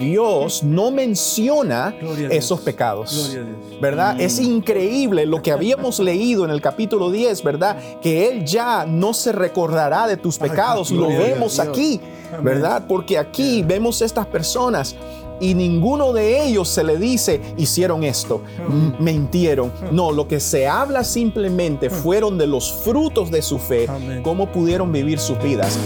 Dios no menciona esos pecados. ¿Verdad? Es increíble lo que habíamos leído en el capítulo 10, ¿verdad? Que Él ya no se recordará de tus pecados. Lo vemos aquí, ¿verdad? Porque aquí vemos estas personas y ninguno de ellos se le dice, hicieron esto, mintieron. No, lo que se habla simplemente fueron de los frutos de su fe, cómo pudieron vivir sus vidas.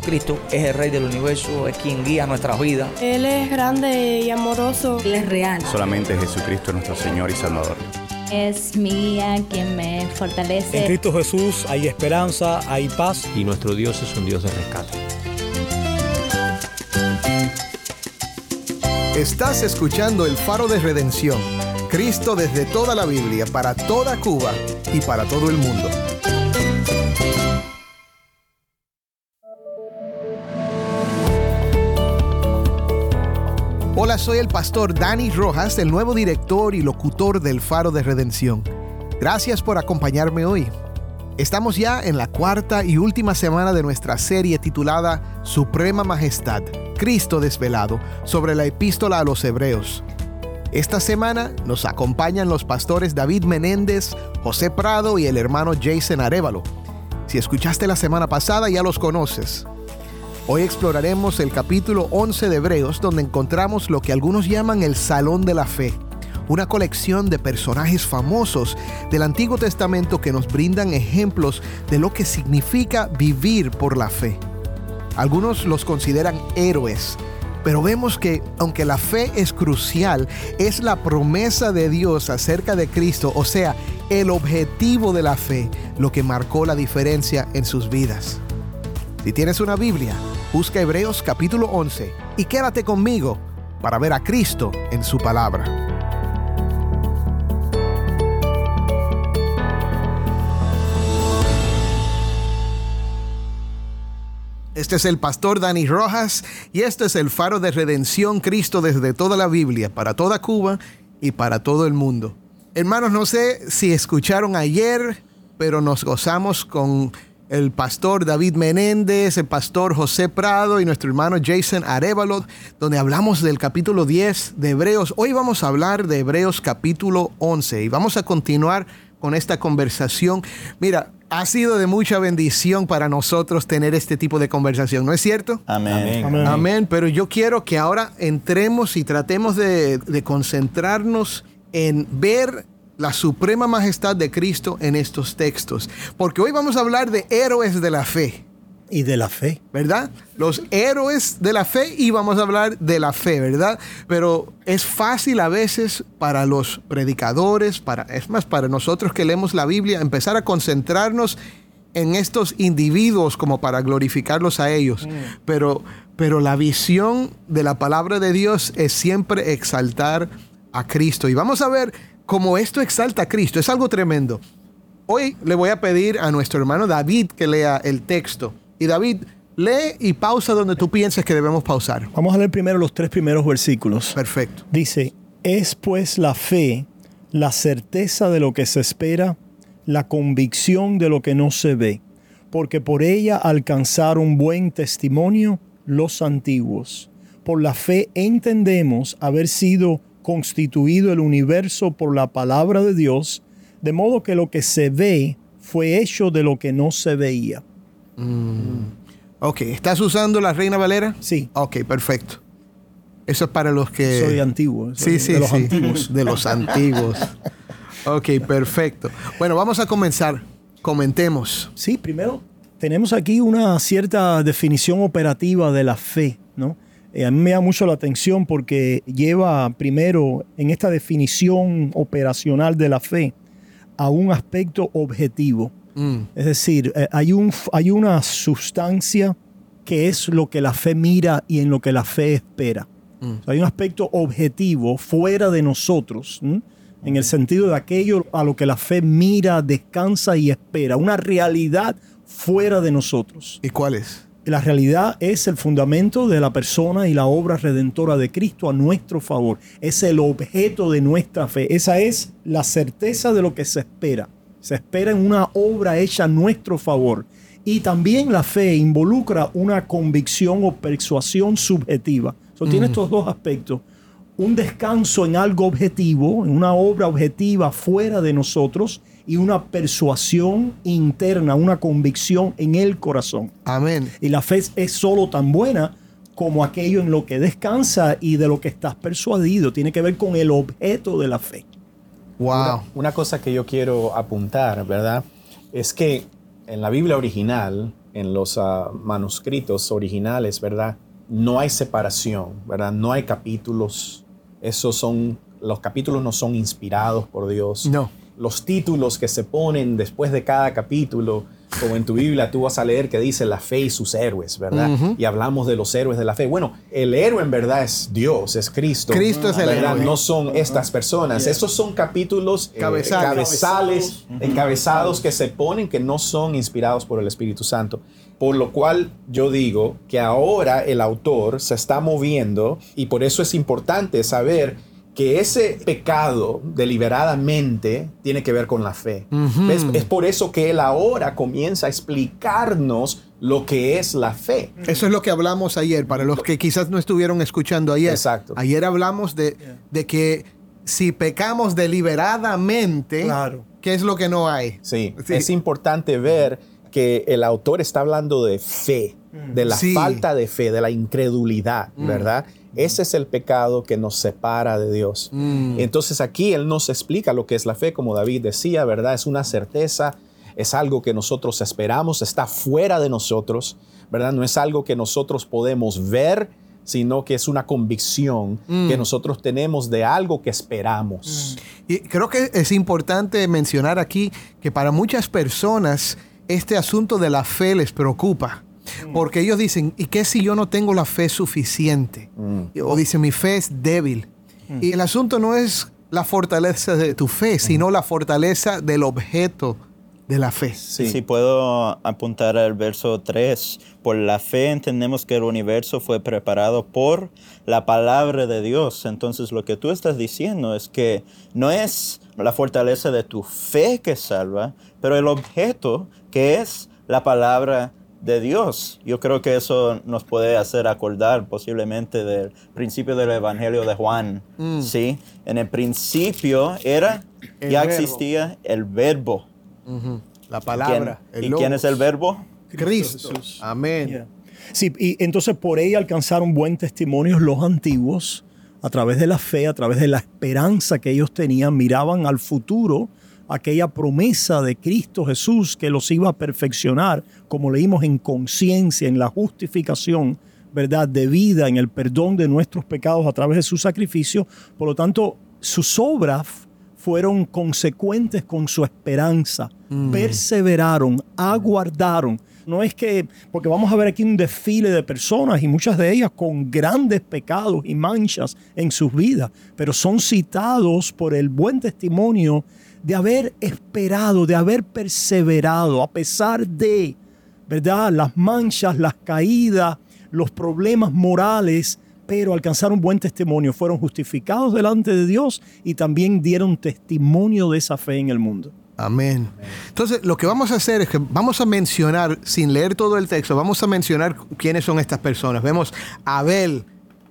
Cristo es el Rey del universo, es quien guía nuestras vidas. Él es grande y amoroso. Él es real. Solamente Jesucristo es nuestro Señor y Salvador. Es mi guía quien me fortalece. En Cristo Jesús hay esperanza, hay paz. Y nuestro Dios es un Dios de rescate. Estás escuchando el faro de redención. Cristo desde toda la Biblia, para toda Cuba y para todo el mundo. Soy el pastor Dani Rojas, el nuevo director y locutor del Faro de Redención. Gracias por acompañarme hoy. Estamos ya en la cuarta y última semana de nuestra serie titulada Suprema Majestad, Cristo desvelado, sobre la epístola a los Hebreos. Esta semana nos acompañan los pastores David Menéndez, José Prado y el hermano Jason Arevalo. Si escuchaste la semana pasada ya los conoces. Hoy exploraremos el capítulo 11 de Hebreos donde encontramos lo que algunos llaman el Salón de la Fe, una colección de personajes famosos del Antiguo Testamento que nos brindan ejemplos de lo que significa vivir por la fe. Algunos los consideran héroes, pero vemos que aunque la fe es crucial, es la promesa de Dios acerca de Cristo, o sea, el objetivo de la fe, lo que marcó la diferencia en sus vidas. Si tienes una Biblia, busca Hebreos capítulo 11 y quédate conmigo para ver a Cristo en su palabra. Este es el pastor Dani Rojas y este es el faro de redención Cristo desde toda la Biblia, para toda Cuba y para todo el mundo. Hermanos, no sé si escucharon ayer, pero nos gozamos con el pastor David Menéndez, el pastor José Prado y nuestro hermano Jason Arevalo, donde hablamos del capítulo 10 de Hebreos. Hoy vamos a hablar de Hebreos capítulo 11 y vamos a continuar con esta conversación. Mira, ha sido de mucha bendición para nosotros tener este tipo de conversación, ¿no es cierto? Amén. Amén. Amén. Pero yo quiero que ahora entremos y tratemos de, de concentrarnos en ver la suprema majestad de Cristo en estos textos. Porque hoy vamos a hablar de héroes de la fe. Y de la fe. ¿Verdad? Los héroes de la fe y vamos a hablar de la fe, ¿verdad? Pero es fácil a veces para los predicadores, para, es más, para nosotros que leemos la Biblia, empezar a concentrarnos en estos individuos como para glorificarlos a ellos. Mm. Pero, pero la visión de la palabra de Dios es siempre exaltar a Cristo. Y vamos a ver como esto exalta a Cristo. Es algo tremendo. Hoy le voy a pedir a nuestro hermano David que lea el texto. Y David, lee y pausa donde tú pienses que debemos pausar. Vamos a leer primero los tres primeros versículos. Perfecto. Dice, es pues la fe, la certeza de lo que se espera, la convicción de lo que no se ve, porque por ella alcanzaron buen testimonio los antiguos. Por la fe entendemos haber sido constituido el universo por la palabra de Dios, de modo que lo que se ve fue hecho de lo que no se veía. Mm. Ok, ¿estás usando la Reina Valera? Sí. Ok, perfecto. Eso es para los que... Soy antiguo. sí, sí, de los sí. antiguos. De los antiguos. ok, perfecto. Bueno, vamos a comenzar. Comentemos. Sí, primero tenemos aquí una cierta definición operativa de la fe, ¿no? Eh, a mí me da mucho la atención porque lleva primero en esta definición operacional de la fe a un aspecto objetivo. Mm. Es decir, eh, hay, un, hay una sustancia que es lo que la fe mira y en lo que la fe espera. Mm. O sea, hay un aspecto objetivo fuera de nosotros, ¿m? en el sentido de aquello a lo que la fe mira, descansa y espera. Una realidad fuera de nosotros. ¿Y cuál es? La realidad es el fundamento de la persona y la obra redentora de Cristo a nuestro favor. Es el objeto de nuestra fe. Esa es la certeza de lo que se espera. Se espera en una obra hecha a nuestro favor. Y también la fe involucra una convicción o persuasión subjetiva. So, Tiene estos dos aspectos. Un descanso en algo objetivo, en una obra objetiva fuera de nosotros y una persuasión interna, una convicción en el corazón. Amén. Y la fe es solo tan buena como aquello en lo que descansa y de lo que estás persuadido. Tiene que ver con el objeto de la fe. Wow. Una, una cosa que yo quiero apuntar, ¿verdad? Es que en la Biblia original, en los ah, manuscritos originales, ¿verdad? No hay separación, ¿verdad? No hay capítulos. Esos son, los capítulos no son inspirados por Dios. No. Los títulos que se ponen después de cada capítulo, como en tu Biblia tú vas a leer que dice la fe y sus héroes, ¿verdad? Y hablamos de los héroes de la fe. Bueno, el héroe en verdad es Dios, es Cristo. Cristo es el ¿verdad? héroe. No son estas personas. Esos son capítulos eh, Cabezales. cabezales, encabezados que se ponen que no son inspirados por el Espíritu Santo. Por lo cual yo digo que ahora el autor se está moviendo y por eso es importante saber que ese pecado deliberadamente tiene que ver con la fe. Es, es por eso que él ahora comienza a explicarnos lo que es la fe. Eso es lo que hablamos ayer, para los que quizás no estuvieron escuchando ayer. Exacto. Ayer hablamos de, de que si pecamos deliberadamente, Claro. ¿qué es lo que no hay? Sí, Sí. es importante ver que el autor está hablando de fe, de la Sí. falta de fe, de la incredulidad, ¿verdad? Ese es el pecado que nos separa de Dios. Mm. Entonces aquí él nos explica lo que es la fe, como David decía, ¿verdad? Es una certeza, es algo que nosotros esperamos, está fuera de nosotros, ¿verdad? No es algo que nosotros podemos ver, sino que es una convicción Mm. que nosotros tenemos de algo que esperamos. Y creo que es importante mencionar aquí que para muchas personas este asunto de la fe les preocupa. Porque ellos dicen, ¿y qué si yo no tengo la fe suficiente? O dicen, mi fe es débil. Y el asunto no es la fortaleza de tu fe, sino la fortaleza del objeto de la fe. Sí. Si puedo apuntar al verso 3, por la fe entendemos que el universo fue preparado por la palabra de Dios. Entonces lo que tú estás diciendo es que no es la fortaleza de tu fe que salva, pero el objeto que es la palabra de Dios. Yo creo que eso nos puede hacer acordar posiblemente del principio del Evangelio de Juan. Mm. ¿sí? En el principio era, El ya verbo. existía el verbo. La ¿Quién- palabra. el ¿Y quién es el verbo? Cristo. Amén. Yeah. Sí, y entonces por ella alcanzaron buen testimonio los antiguos a través de la fe, a través de la esperanza que ellos tenían, miraban al futuro, aquella promesa de Cristo Jesús que los iba a perfeccionar, como leímos en conciencia, en la justificación, ¿verdad? De vida, en el perdón de nuestros pecados a través de su sacrificio. Por lo tanto, sus obras fueron consecuentes con su esperanza, perseveraron, aguardaron. No es que, porque vamos a ver aquí un desfile de personas y muchas de ellas con grandes pecados y manchas en sus vidas, pero son citados por el buen testimonio de haber esperado, de haber perseverado, a pesar de, ¿verdad? Las manchas, las caídas, los problemas morales, pero alcanzaron buen testimonio, fueron justificados delante de Dios y también dieron testimonio de esa fe en el mundo. Amén. Entonces, lo que vamos a hacer es que vamos a mencionar, sin leer todo el texto, vamos a mencionar quiénes son estas personas. Vemos a Abel,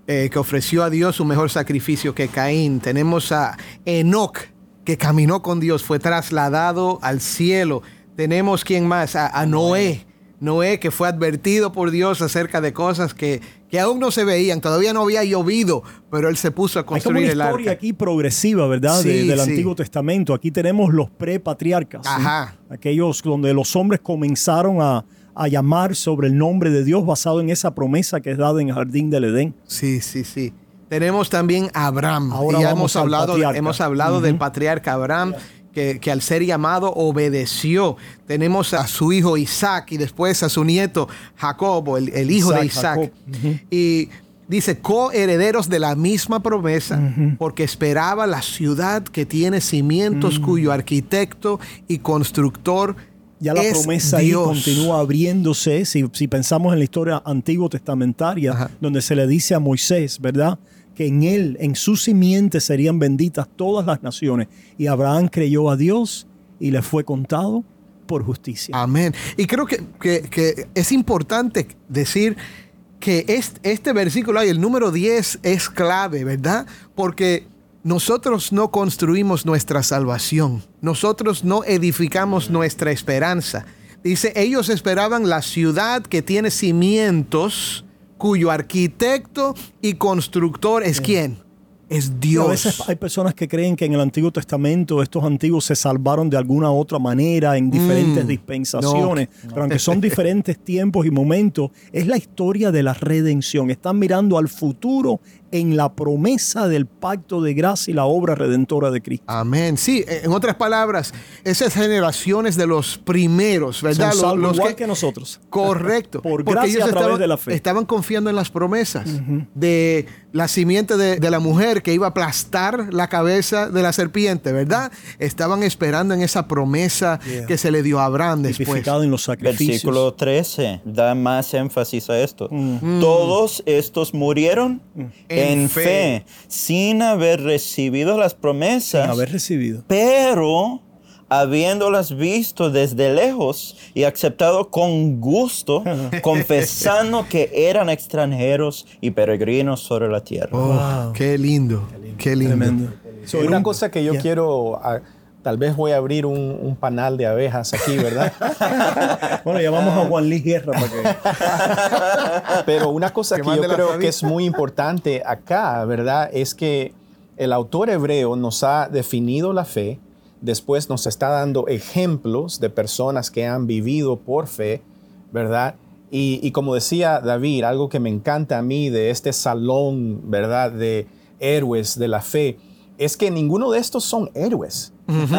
eh, que ofreció a Dios un mejor sacrificio que Caín. Tenemos a Enoch, que caminó con Dios, fue trasladado al cielo. Tenemos, ¿quién más? A, a Noé. Noé, que fue advertido por Dios acerca de cosas que, que aún no se veían, todavía no había llovido, pero él se puso a Hay como construir una el historia arca. aquí progresiva, ¿verdad? De- del sí. Antiguo Testamento. Aquí tenemos los prepatriarcas. ¿sí? Ajá. Aquellos donde los hombres comenzaron a, a llamar sobre el nombre de Dios basado en esa promesa que es dada en el jardín del Edén. Sí, sí, sí. Tenemos también a Abraham. Ahora Y ya hemos hablado, hemos hablado del patriarca Abraham, que, que al ser llamado obedeció. Tenemos a su hijo Isaac y después a su nieto Jacobo, el, el hijo de Isaac. Y dice, coherederos de la misma promesa, porque esperaba la ciudad que tiene cimientos, Mm. cuyo arquitecto y constructor Ya la es promesa ahí Dios. continúa abriéndose. Si, si pensamos en la historia antiguo testamentaria, Ajá. donde se le dice a Moisés, ¿verdad? Que en él, en su simiente, serían benditas todas las naciones. Y Abraham creyó a Dios y le fue contado por justicia. Amén. Y creo que, que- que es importante decir que este, este versículo ahí, el número 10, es clave, ¿verdad? Porque nosotros no construimos nuestra salvación, nosotros no edificamos nuestra esperanza. Dice, ellos esperaban la ciudad que tiene cimientos, cuyo arquitecto y constructor es quién? Es Y Dios. A veces hay personas que creen que en el Antiguo Testamento estos antiguos se salvaron de alguna otra manera en diferentes Mm, dispensaciones, pero aunque son diferentes tiempos y momentos, es la historia de la redención. Están mirando al futuro en la promesa del pacto de gracia y la obra redentora de Cristo. Amén. Sí, en otras palabras, esas generaciones de los primeros, ¿verdad? Son Los- salvos los igual que- que nosotros. Correcto. Por Porque gracia ellos a través estaban, de la fe. estaban confiando en las promesas de la simiente de, de la mujer que iba a aplastar la cabeza de la serpiente, ¿verdad? Estaban esperando en esa promesa Yeah. que se le dio a Abraham después. En los sacrificios. Versículo 13 da más énfasis a esto. Mm. Todos estos murieron En en, fe. fe. sin haber recibido las promesas, Sin haber recibido. pero habiéndolas visto desde lejos y aceptado con gusto, confesando que eran extranjeros y peregrinos sobre la tierra. Oh, Wow. qué lindo. Qué lindo. Tremendo. So, una cosa que yo Yeah. quiero, ah, tal vez voy a abrir un, un panal de abejas aquí, ¿verdad? Bueno, llamamos a Juan Luis Guerra para que... Pero una cosa Que que, yo creo que es muy importante acá, ¿verdad? Es que el autor hebreo nos ha definido la fe, después nos está dando ejemplos de personas que han vivido por fe, ¿verdad? Y, y como decía David, algo que me encanta a mí de este salón, ¿verdad? De héroes de la fe, es que ninguno de estos son héroes,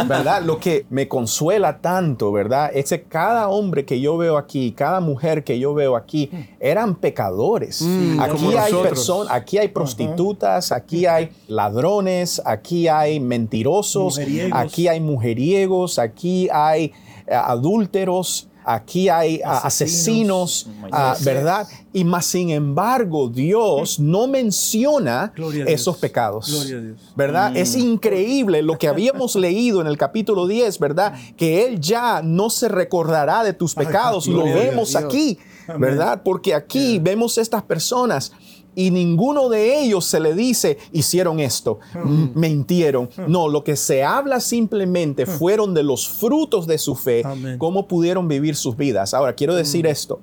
¿verdad? Lo que me consuela tanto, ¿verdad? Es que cada hombre que yo veo aquí, cada mujer que yo veo aquí, eran pecadores. Mm, aquí hay personas, aquí hay prostitutas, aquí hay ladrones, aquí hay mentirosos, Mujeriegos. aquí hay mujeriegos, aquí hay eh, adúlteros. Aquí hay ah, asesinos, ah, ¿verdad? Y más sin embargo, Dios no menciona esos pecados. ¿Verdad? Es increíble lo que habíamos leído en el capítulo 10, ¿verdad? Que Él ya no se recordará de tus pecados. Lo vemos aquí, ¿verdad? Porque aquí vemos estas personas y ninguno de ellos se le dice, hicieron esto, m- mintieron. No, lo que se habla simplemente fueron de los frutos de su fe, Amén. cómo pudieron vivir sus vidas. Ahora, quiero decir esto,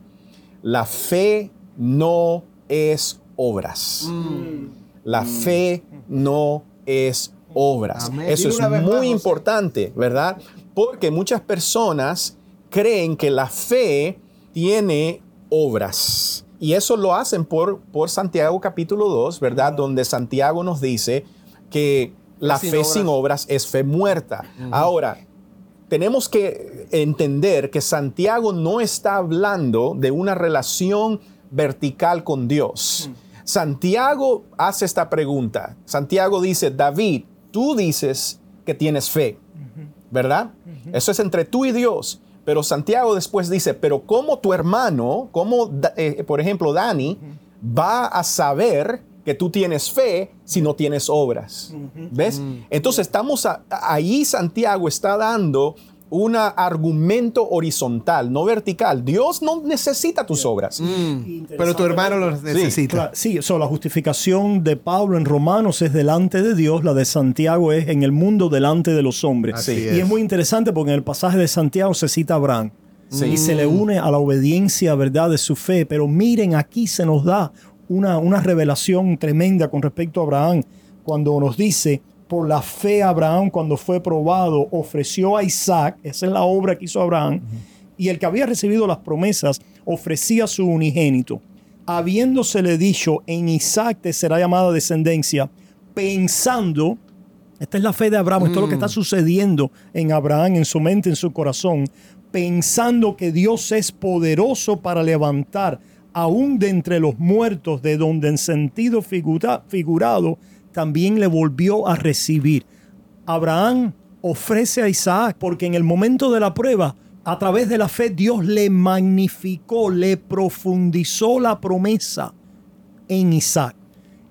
la fe no es obras. La fe no es obras. Amén. Eso es muy José. importante, ¿verdad? Porque muchas personas creen que la fe tiene obras. Y eso lo hacen por, por Santiago capítulo 2, ¿verdad? Donde Santiago nos dice que la sin fe obras. sin obras es fe muerta. Ahora, tenemos que entender que Santiago no está hablando de una relación vertical con Dios. Santiago hace esta pregunta. Santiago dice, David, tú dices que tienes fe, ¿verdad? Eso es entre tú y Dios. Pero Santiago después dice, pero ¿cómo tu hermano, como por ejemplo Dani, va a saber que tú tienes fe si no tienes obras? ¿Ves? Entonces estamos a- ahí Santiago está dando un argumento horizontal, no vertical. Dios no necesita tus obras. Pero tu hermano lo necesita. Claro, sí, so, la justificación de Pablo en Romanos es delante de Dios, la de Santiago es en el mundo delante de los hombres. Así y es. es. muy interesante porque en el pasaje de Santiago se cita a Abraham y se le une a la obediencia, ¿verdad?, de su fe. Pero miren, aquí se nos da una, una revelación tremenda con respecto a Abraham cuando nos dice, por la fe Abraham cuando fue probado ofreció a Isaac, esa es la obra que hizo Abraham, y el que había recibido las promesas ofrecía su unigénito. Habiéndosele dicho, en Isaac te será llamada descendencia, pensando, esta es la fe de Abraham, esto es lo que está sucediendo en Abraham, en su mente, en su corazón, pensando que Dios es poderoso para levantar aún de entre los muertos, de donde en sentido figura- figurado también le volvió a recibir. Abraham ofrece a Isaac porque en el momento de la prueba a través de la fe Dios le magnificó, le profundizó la promesa en Isaac.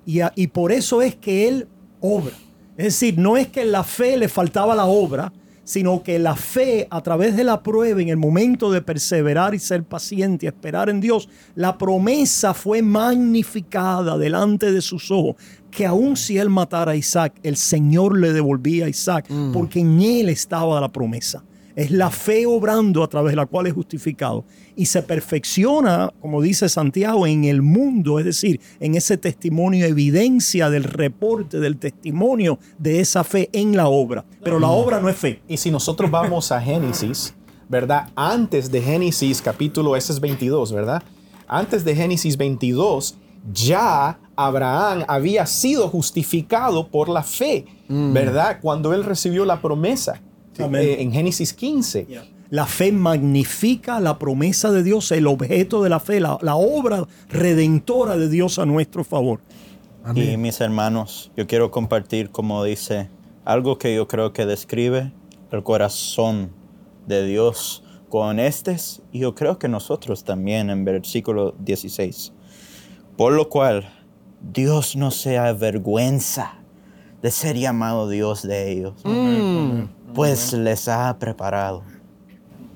Y, y por eso es que él obra. Es decir, no es que en la fe le faltaba la obra, sino que la fe a través de la prueba, en el momento de perseverar y ser paciente y esperar en Dios, la promesa fue magnificada delante de sus ojos, que aun si él matara a Isaac, el Señor le devolvía a Isaac, porque en él estaba la promesa. Es la fe obrando a través de la cual es justificado. Y se perfecciona, como dice Santiago, en el mundo, es decir, en ese testimonio, evidencia del reporte, del testimonio de esa fe en la obra. Pero la obra no es fe. Y si nosotros vamos a Génesis, ¿verdad? Antes de Génesis capítulo, ese es 22, ¿verdad? Antes de Génesis 22, ya Abraham había sido justificado por la fe, ¿verdad? Cuando él recibió la promesa. Eh, en Génesis 15. La fe magnifica la promesa de Dios, el objeto de la fe, la, la obra redentora de Dios a nuestro favor. Y mis hermanos, yo quiero compartir, como dice, algo que yo creo que describe el corazón de Dios con estos, y yo creo que nosotros también en versículo 16. Por lo cual, Dios no se avergüenza de ser llamado Dios de ellos, pues les ha preparado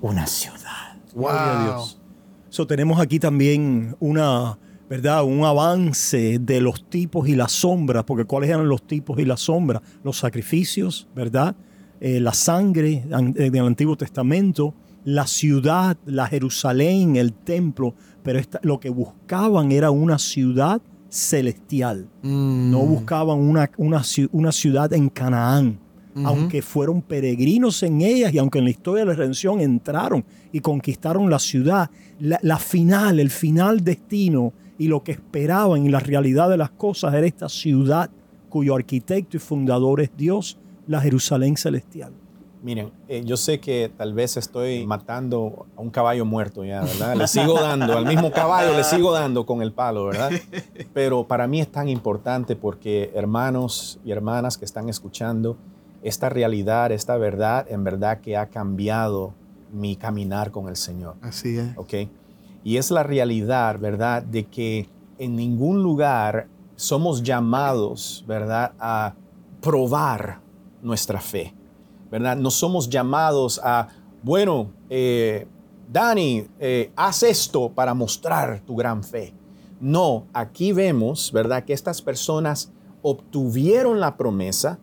una ciudad. A Dios. So, tenemos aquí también una, ¿verdad? Un avance de los tipos y las sombras, porque ¿cuáles eran los tipos y las sombras? Los sacrificios, ¿verdad? Eh, la sangre an- del Antiguo Testamento, la ciudad, la Jerusalén, el templo, pero esta- lo que buscaban era una ciudad celestial. No buscaban una, una, una ciudad en Canaán. Aunque fueron peregrinos en ellas y aunque en la historia de la redención entraron y conquistaron la ciudad, la, la final, el final destino y lo que esperaban y la realidad de las cosas era esta ciudad cuyo arquitecto y fundador es Dios, la Jerusalén celestial. Miren, eh, yo sé que tal vez estoy matando a un caballo muerto ya, ¿verdad? Le sigo dando, al mismo caballo le sigo dando con el palo, ¿verdad? Pero para mí es tan importante porque hermanos y hermanas que están escuchando, esta realidad, esta verdad, en verdad que ha cambiado mi caminar con el Señor. Así es. ¿ok? Y es la realidad, ¿verdad? De que en ningún lugar somos llamados, ¿verdad? A probar nuestra fe, ¿verdad? No somos llamados a, bueno, eh, Dani, eh, haz esto para mostrar tu gran fe. No, aquí vemos, ¿verdad? Que estas personas obtuvieron la promesa,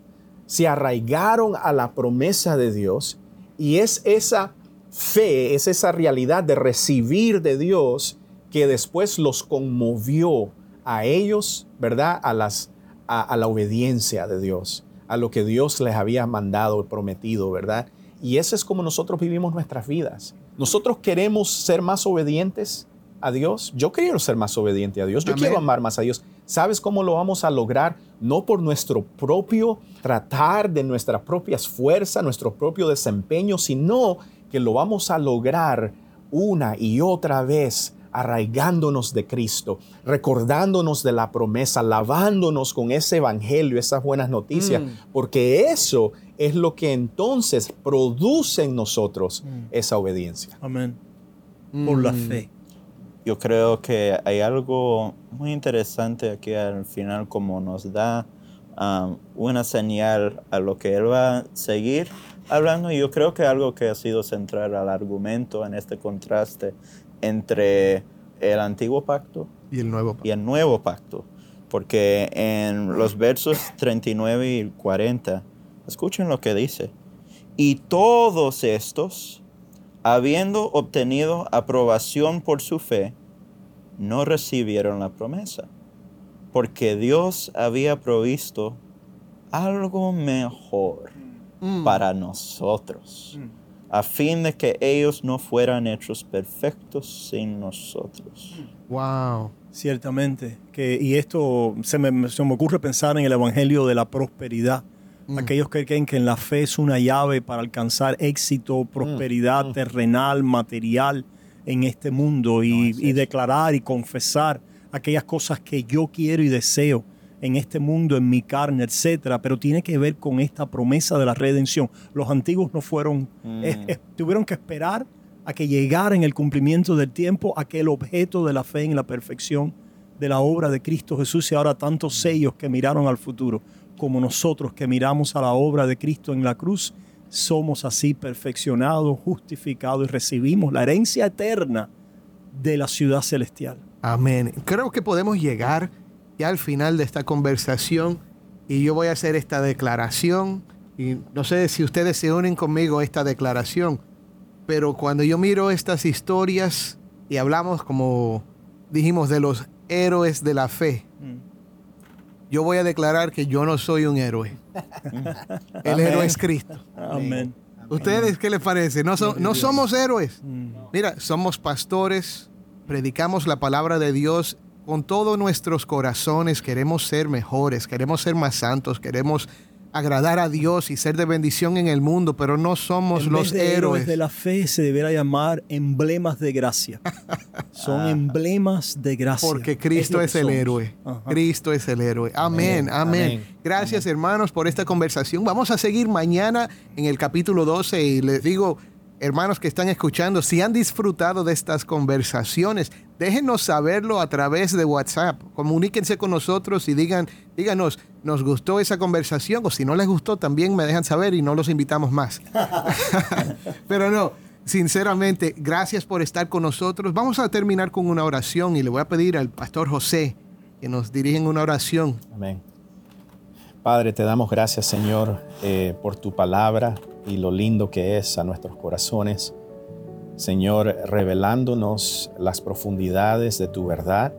se arraigaron a la promesa de Dios y es esa fe, es esa realidad de recibir de Dios que después los conmovió a ellos, ¿verdad? A, las, a, a la obediencia de Dios, a lo que Dios les había mandado, prometido, ¿verdad? Y eso es como nosotros vivimos nuestras vidas. Nosotros queremos ser más obedientes a Dios. Yo quiero ser más obediente a Dios. Yo Amén. quiero amar más a Dios. ¿Sabes cómo lo vamos a lograr? No por nuestro propio tratar de nuestras propias fuerzas, nuestro propio desempeño, sino que lo vamos a lograr una y otra vez arraigándonos de Cristo, recordándonos de la promesa, lavándonos con ese evangelio, esas buenas noticias, porque eso es lo que entonces produce en nosotros esa obediencia. Amén. Por la fe. Yo creo que hay algo muy interesante aquí al final, como nos da um, una señal a lo que él va a seguir hablando. Y yo creo que algo que ha sido central al argumento en este contraste entre el antiguo pacto Y el nuevo. y el nuevo pacto. Porque en los versos 39 y 40, escuchen lo que dice. Y todos estos, habiendo obtenido aprobación por su fe, no recibieron la promesa, porque Dios había provisto algo mejor para nosotros, a fin de que ellos no fueran hechos perfectos sin nosotros. Wow. Ciertamente. Que, y esto se me, se me ocurre pensar en el Evangelio de la prosperidad. Aquellos que creen que en la fe es una llave para alcanzar éxito, prosperidad terrenal, material en este mundo y, y declarar y confesar aquellas cosas que yo quiero y deseo en este mundo, en mi carne, etcétera, pero tiene que ver con esta promesa de la redención. Los antiguos no fueron, tuvieron que esperar a que llegara en el cumplimiento del tiempo aquel objeto de la fe en la perfección de la obra de Cristo Jesús y ahora tantos sellos que miraron al futuro como nosotros que miramos a la obra de Cristo en la cruz, somos así perfeccionados, justificados y recibimos la herencia eterna de la ciudad celestial. Amén. Creo que podemos llegar ya al final de esta conversación y yo voy a hacer esta declaración y no sé si ustedes se unen conmigo a esta declaración, pero cuando yo miro estas historias y hablamos como dijimos de los héroes de la fe, yo voy a declarar que yo no soy un héroe. El héroe es Cristo. Amén. ¿Ustedes qué les parece? No, no somos héroes. Mira, somos pastores, predicamos la palabra de Dios con todos nuestros corazones, queremos ser mejores, queremos ser más santos, queremos agradar a Dios y ser de bendición en el mundo, pero no somos En los vez de héroes. de la fe se deberá llamar emblemas de gracia. Son emblemas de gracia. Porque Cristo es, el héroe. Ajá. Cristo es el héroe. Amén, amén. Amén. Gracias hermanos por esta conversación. Vamos a seguir mañana en el capítulo 12 y les digo, hermanos que están escuchando, si han disfrutado de estas conversaciones, déjenos saberlo a través de WhatsApp. Comuníquense con nosotros y digan, díganos, ¿nos gustó esa conversación? O si no les gustó, también me dejan saber y no los invitamos más. Pero no, sinceramente, gracias por estar con nosotros. Vamos a terminar con una oración y le voy a pedir al pastor José que nos dirija en una oración. Amén. Padre, te damos gracias, Señor, eh, por tu palabra y lo lindo que es a nuestros corazones. Señor, revelándonos las profundidades de tu verdad,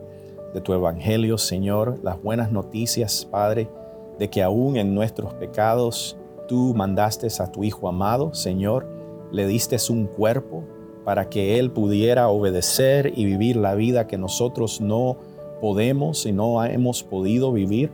de tu evangelio, Señor, las buenas noticias, Padre, de que aún en nuestros pecados tú mandaste a tu Hijo amado, Señor, le diste un cuerpo para que Él pudiera obedecer y vivir la vida que nosotros no podemos y no hemos podido vivir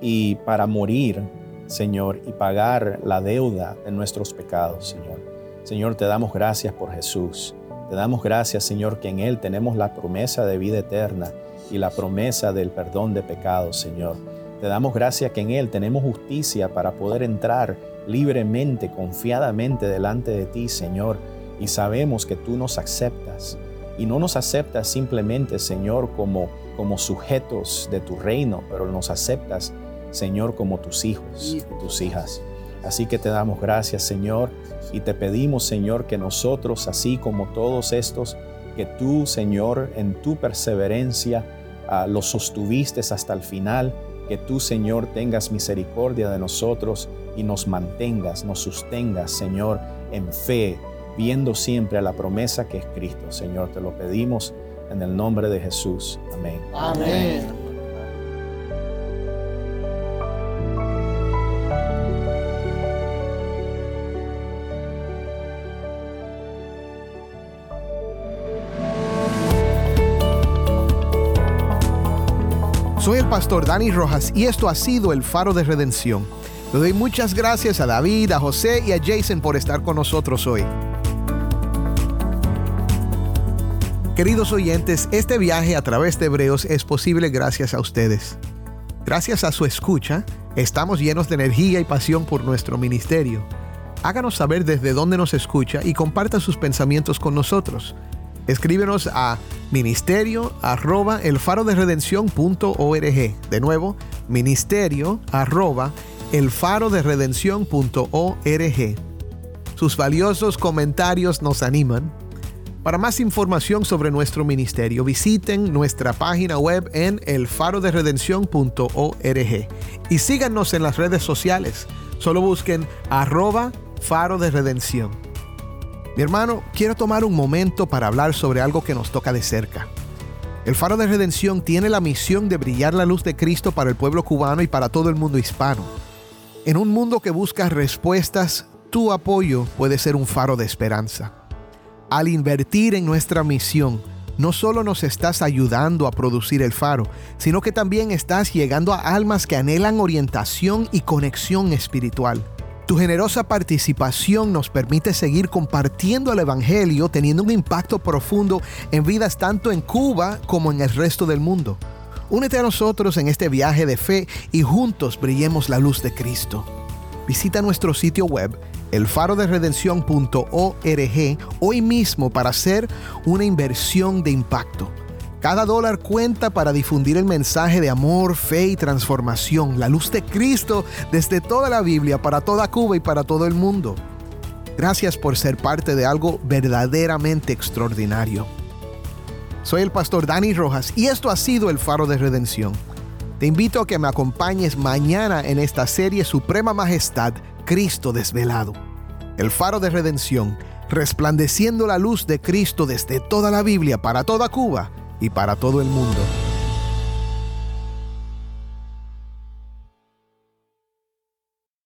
y para morir, Señor, y pagar la deuda de nuestros pecados, Señor. Señor, te damos gracias por Jesús. Te damos gracias, Señor, que en Él tenemos la promesa de vida eterna y la promesa del perdón de pecados, Señor. Te damos gracias que en Él tenemos justicia para poder entrar libremente, confiadamente delante de ti, Señor. Y sabemos que tú nos aceptas. Y no nos aceptas simplemente, Señor, como, como sujetos de tu reino, pero nos aceptas, Señor, como tus hijos y tus hijas. Así que te damos gracias, Señor, y te pedimos, Señor, que nosotros, así como todos estos, que tú, Señor, en tu perseverancia, ah, los sostuviste hasta el final, que tú, Señor, tengas misericordia de nosotros y nos mantengas, nos sostengas, Señor, en fe, viendo siempre a la promesa que es Cristo. Señor, te lo pedimos en el nombre de Jesús. Amén. Amén. Soy el pastor Dani Rojas y esto ha sido el Faro de Redención. Le doy muchas gracias a David, a José y a Jason por estar con nosotros hoy. Queridos oyentes, este viaje a través de Hebreos es posible gracias a ustedes. Gracias a su escucha, estamos llenos de energía y pasión por nuestro ministerio. Háganos saber desde dónde nos escucha y comparta sus pensamientos con nosotros. Escríbenos a ministerio arroba elfaroderedención.org. De nuevo, ministerio arroba elfaroderedención.org. Sus valiosos comentarios nos animan. Para más información sobre nuestro ministerio, visiten nuestra página web en elfaroderedención.org y síganos en las redes sociales. Solo busquen arroba faro de redención. Mi hermano, quiero tomar un momento para hablar sobre algo que nos toca de cerca. El Faro de Redención tiene la misión de brillar la luz de Cristo para el pueblo cubano y para todo el mundo hispano. En un mundo que busca respuestas, tu apoyo puede ser un faro de esperanza. Al invertir en nuestra misión, no solo nos estás ayudando a producir el faro, sino que también estás llegando a almas que anhelan orientación y conexión espiritual. Tu generosa participación nos permite seguir compartiendo el Evangelio teniendo un impacto profundo en vidas tanto en Cuba como en el resto del mundo. Únete a nosotros en este viaje de fe y juntos brillemos la luz de Cristo. Visita nuestro sitio web elfaroderedención.org hoy mismo para hacer una inversión de impacto. Cada dólar cuenta para difundir el mensaje de amor, fe y transformación, la luz de Cristo desde toda la Biblia para toda Cuba y para todo el mundo. Gracias por ser parte de algo verdaderamente extraordinario. Soy el pastor Dani Rojas y esto ha sido el Faro de Redención. Te invito a que me acompañes mañana en esta serie Suprema Majestad, Cristo desvelado. El Faro de Redención, resplandeciendo la luz de Cristo desde toda la Biblia para toda Cuba y para todo el mundo.